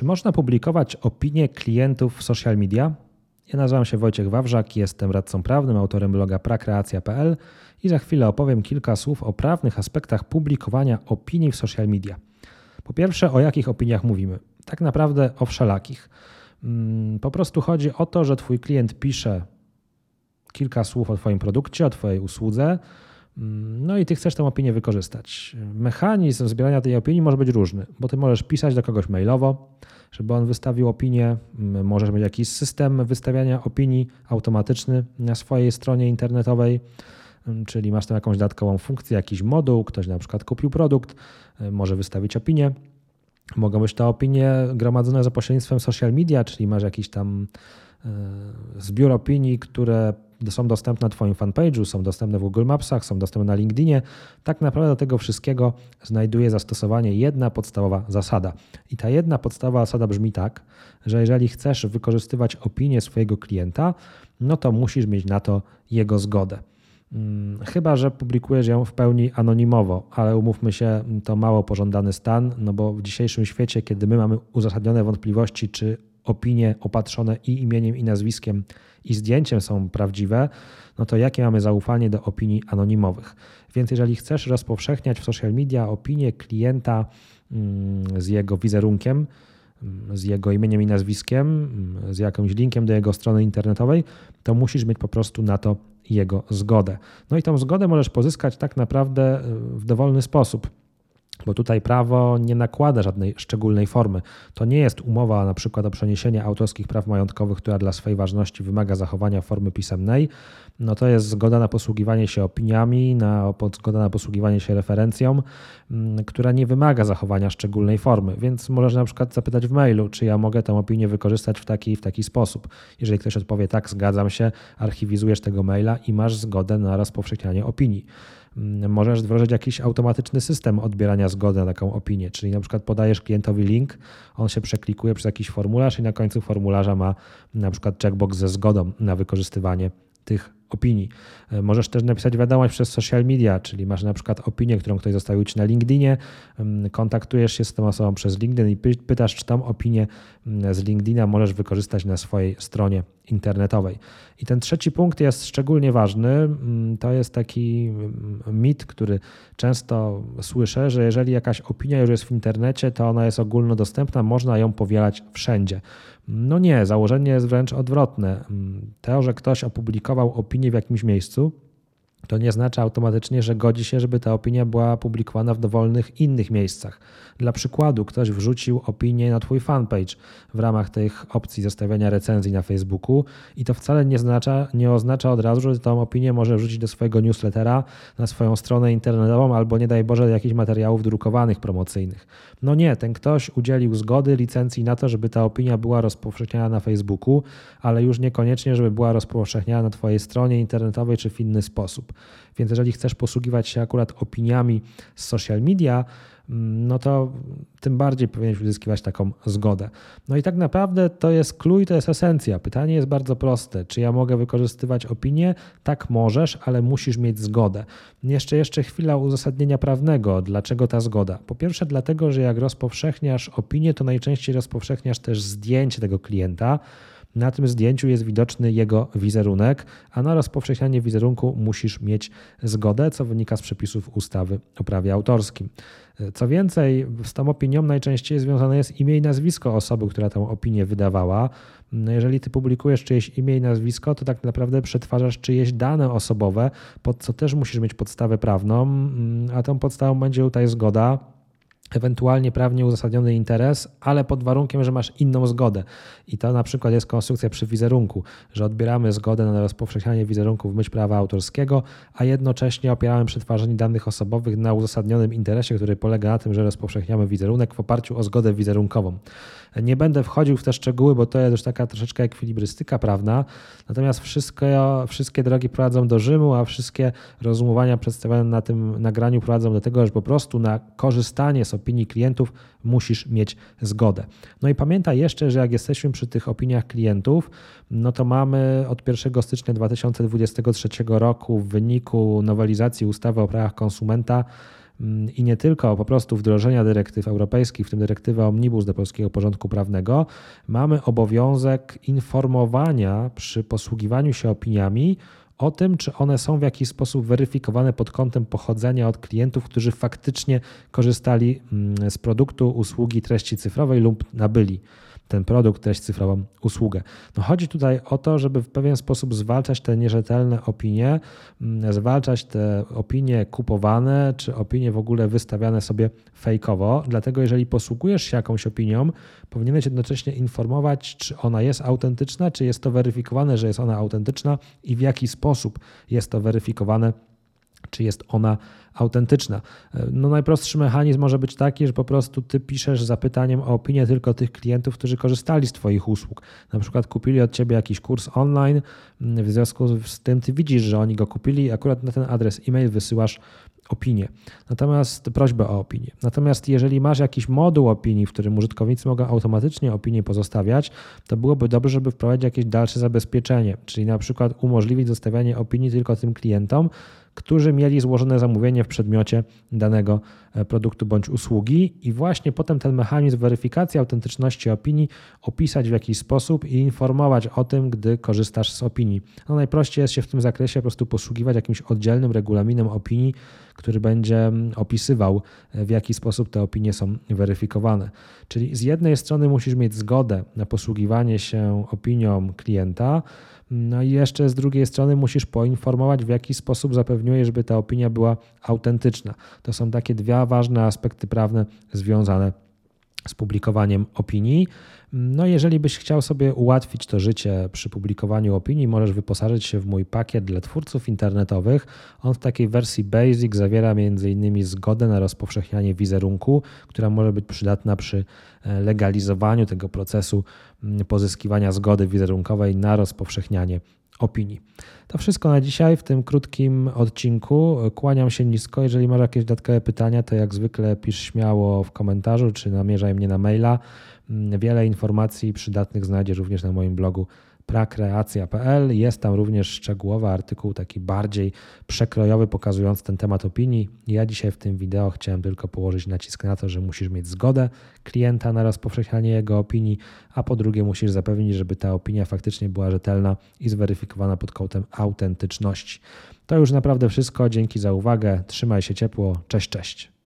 Czy można publikować opinie klientów w social media? Ja nazywam się Wojciech Wawrzak, jestem radcą prawnym, autorem bloga prakreacja.pl i za chwilę opowiem kilka słów o prawnych aspektach publikowania opinii w social media. Po pierwsze, o jakich opiniach mówimy? Tak naprawdę o wszelakich. Mm, po prostu chodzi o to, że Twój klient pisze kilka słów o Twoim produkcie, o Twojej usłudze, no i Ty chcesz tę opinię wykorzystać. Mechanizm zbierania tej opinii może być różny, bo Ty możesz pisać do kogoś mailowo, żeby on wystawił opinię, mm, możesz mieć jakiś system wystawiania opinii automatyczny na swojej stronie internetowej, czyli masz tam jakąś dodatkową funkcję, jakiś moduł, ktoś na przykład kupił produkt, może wystawić opinię. Mogą być to opinie gromadzone za pośrednictwem social media, czyli masz jakiś tam e, zbiór opinii, które są dostępne na Twoim fanpage'u, są dostępne w Google Mapsach, są dostępne na LinkedInie. Tak naprawdę do tego wszystkiego znajduje zastosowanie jedna podstawowa zasada. I ta jedna podstawowa zasada brzmi tak, że jeżeli chcesz wykorzystywać opinię swojego klienta, no to musisz mieć na to jego zgodę. Mm, chyba, że publikujesz ją w pełni anonimowo, ale umówmy się, to mało pożądany stan, no bo w dzisiejszym świecie, kiedy my mamy uzasadnione wątpliwości, czy opinie opatrzone i imieniem, i nazwiskiem, i zdjęciem są prawdziwe, no to jakie mamy zaufanie do opinii anonimowych? Więc jeżeli chcesz rozpowszechniać w social media opinię klienta mm, z jego wizerunkiem, mm, z jego imieniem i nazwiskiem, z jakimś linkiem do jego strony internetowej, to musisz mieć po prostu na to jego zgodę. No i tą zgodę możesz pozyskać tak naprawdę y, w dowolny sposób bo tutaj prawo nie nakłada żadnej szczególnej formy. To nie jest umowa na przykład o przeniesienie autorskich praw majątkowych, która dla swojej ważności wymaga zachowania formy pisemnej. No to jest zgoda na posługiwanie się opiniami, na, zgoda na posługiwanie się referencją, mm, która nie wymaga zachowania szczególnej formy. Więc możesz na przykład zapytać w mailu, czy ja mogę tę opinię wykorzystać w taki w taki sposób. Jeżeli ktoś odpowie tak, zgadzam się, archiwizujesz tego maila i masz zgodę na rozpowszechnianie opinii. Mm, możesz wdrożyć jakiś automatyczny system odbierania zgody na taką opinię, czyli na przykład podajesz klientowi link, on się przeklikuje przez jakiś formularz i na końcu formularza ma na przykład checkbox ze zgodą na wykorzystywanie tych opinii. E, możesz też napisać wiadomość przez social media, czyli masz na przykład opinię, którą ktoś zostawił ci na LinkedInie, mm, kontaktujesz się z tą osobą przez LinkedIn i pytasz, czy tą opinię mm, z LinkedIna możesz wykorzystać na swojej stronie internetowej. I ten trzeci punkt jest szczególnie ważny. Mm, to jest taki mit, który często słyszę, że jeżeli jakaś opinia już jest w internecie, to ona jest ogólnodostępna, można ją powielać wszędzie. No nie, założenie jest wręcz odwrotne. To, że ktoś opublikował opinię w jakimś miejscu, to nie znaczy automatycznie, że godzi się, żeby ta opinia była publikowana w dowolnych innych miejscach. Dla przykładu, ktoś wrzucił opinię na Twój fanpage w ramach tych opcji zostawiania recenzji na Facebooku i to wcale nie, oznacza, nie oznacza od razu, że tą opinię może wrzucić do swojego newslettera, na swoją stronę internetową albo nie daj Boże do jakichś materiałów drukowanych promocyjnych. No nie, ten ktoś udzielił zgody, licencji na to, żeby ta opinia była rozpowszechniana na Facebooku, ale już niekoniecznie, żeby była rozpowszechniana na Twojej stronie internetowej czy w inny sposób. Więc jeżeli chcesz posługiwać się akurat opiniami z social media, mm, no to tym bardziej powinieneś uzyskiwać taką zgodę. No i tak naprawdę to jest klucz, to jest esencja. Pytanie jest bardzo proste. Czy ja mogę wykorzystywać opinię? Tak możesz, ale musisz mieć zgodę. Jeszcze jeszcze chwila uzasadnienia prawnego. Dlaczego ta zgoda? Po pierwsze dlatego, że jak rozpowszechniasz opinię, to najczęściej rozpowszechniasz też zdjęcie tego klienta, na tym zdjęciu jest widoczny jego wizerunek, a na rozpowszechnianie wizerunku musisz mieć zgodę, co wynika z przepisów ustawy o prawie autorskim. Co więcej, z tą opinią najczęściej związane jest imię i nazwisko osoby, która tę opinię wydawała. No jeżeli ty publikujesz czyjeś imię i nazwisko, to tak naprawdę przetwarzasz czyjeś dane osobowe, pod co też musisz mieć podstawę prawną, a tą podstawą będzie tutaj zgoda ewentualnie prawnie uzasadniony interes, ale pod warunkiem, że masz inną zgodę. I to na przykład jest konstrukcja przy wizerunku, że odbieramy zgodę na rozpowszechnianie wizerunku w myśl prawa autorskiego, a jednocześnie opieramy przetwarzanie danych osobowych na uzasadnionym interesie, który polega na tym, że rozpowszechniamy wizerunek w oparciu o zgodę wizerunkową. Nie będę wchodził w te szczegóły, bo to jest już taka troszeczkę ekwilibrystyka prawna, natomiast wszystko, wszystkie drogi prowadzą do Rzymu, a wszystkie rozumowania przedstawione na tym nagraniu prowadzą do tego, że po prostu na korzystanie z opinii klientów musisz mieć zgodę. No i pamiętaj jeszcze, że jak jesteśmy przy tych opiniach klientów, no to mamy od 1 stycznia 2023 roku w wyniku nowelizacji ustawy o prawach konsumenta mm, i nie tylko po prostu wdrożenia dyrektyw europejskich, w tym dyrektywy Omnibus do polskiego porządku prawnego, mamy obowiązek informowania przy posługiwaniu się opiniami o tym, czy one są w jakiś sposób weryfikowane pod kątem pochodzenia od klientów, którzy faktycznie korzystali mm, z produktu, usługi, treści cyfrowej lub nabyli ten produkt, treść cyfrową, usługę. No chodzi tutaj o to, żeby w pewien sposób zwalczać te nierzetelne opinie, mm, zwalczać te opinie kupowane, czy opinie w ogóle wystawiane sobie fejkowo. Dlatego jeżeli posługujesz się jakąś opinią, powinieneś jednocześnie informować, czy ona jest autentyczna, czy jest to weryfikowane, że jest ona autentyczna i w jaki sposób jest to weryfikowane czy jest ona autentyczna. No najprostszy mechanizm może być taki, że po prostu ty piszesz zapytaniem o opinię tylko tych klientów, którzy korzystali z Twoich usług. Na przykład kupili od Ciebie jakiś kurs online, w związku z tym Ty widzisz, że oni go kupili i akurat na ten adres e-mail wysyłasz opinię. Natomiast prośbę o opinię. Natomiast jeżeli masz jakiś moduł opinii, w którym użytkownicy mogą automatycznie opinię pozostawiać, to byłoby dobrze, żeby wprowadzić jakieś dalsze zabezpieczenie, czyli na przykład umożliwić zostawianie opinii tylko tym klientom, którzy mieli złożone zamówienie w przedmiocie danego produktu bądź usługi i właśnie potem ten mechanizm weryfikacji autentyczności opinii opisać w jakiś sposób i informować o tym, gdy korzystasz z opinii. No najprościej jest się w tym zakresie po prostu posługiwać jakimś oddzielnym regulaminem opinii, który będzie mm, opisywał, e, w jaki sposób te opinie są weryfikowane. Czyli z jednej strony musisz mieć zgodę na posługiwanie się opinią klienta, no i jeszcze z drugiej strony musisz poinformować, w jaki sposób zapewniujesz, żeby ta opinia była autentyczna. To są takie ważne aspekty prawne związane z publikowaniem opinii. No, jeżeli byś chciał sobie ułatwić to życie przy publikowaniu opinii, możesz wyposażyć się w mój pakiet dla twórców internetowych. On w takiej wersji basic zawiera m.in. zgodę na rozpowszechnianie wizerunku, która może być przydatna przy e, legalizowaniu tego procesu mm, pozyskiwania zgody wizerunkowej na rozpowszechnianie opinii. To wszystko na dzisiaj w tym krótkim odcinku. Kłaniam się nisko. Jeżeli masz jakieś dodatkowe pytania, to jak zwykle pisz śmiało w komentarzu czy namierzaj mnie na maila. Wiele informacji przydatnych znajdziesz również na moim blogu prakreacja.pl. Jest tam również szczegółowy artykuł, taki bardziej przekrojowy, pokazujący ten temat opinii. Ja dzisiaj w tym wideo chciałem tylko położyć nacisk na to, że musisz mieć zgodę klienta na rozpowszechnianie jego opinii, a po drugie musisz zapewnić, żeby ta opinia faktycznie była rzetelna i zweryfikowana pod kątem autentyczności. To już naprawdę wszystko. Dzięki za uwagę. Trzymaj się ciepło. Cześć, cześć.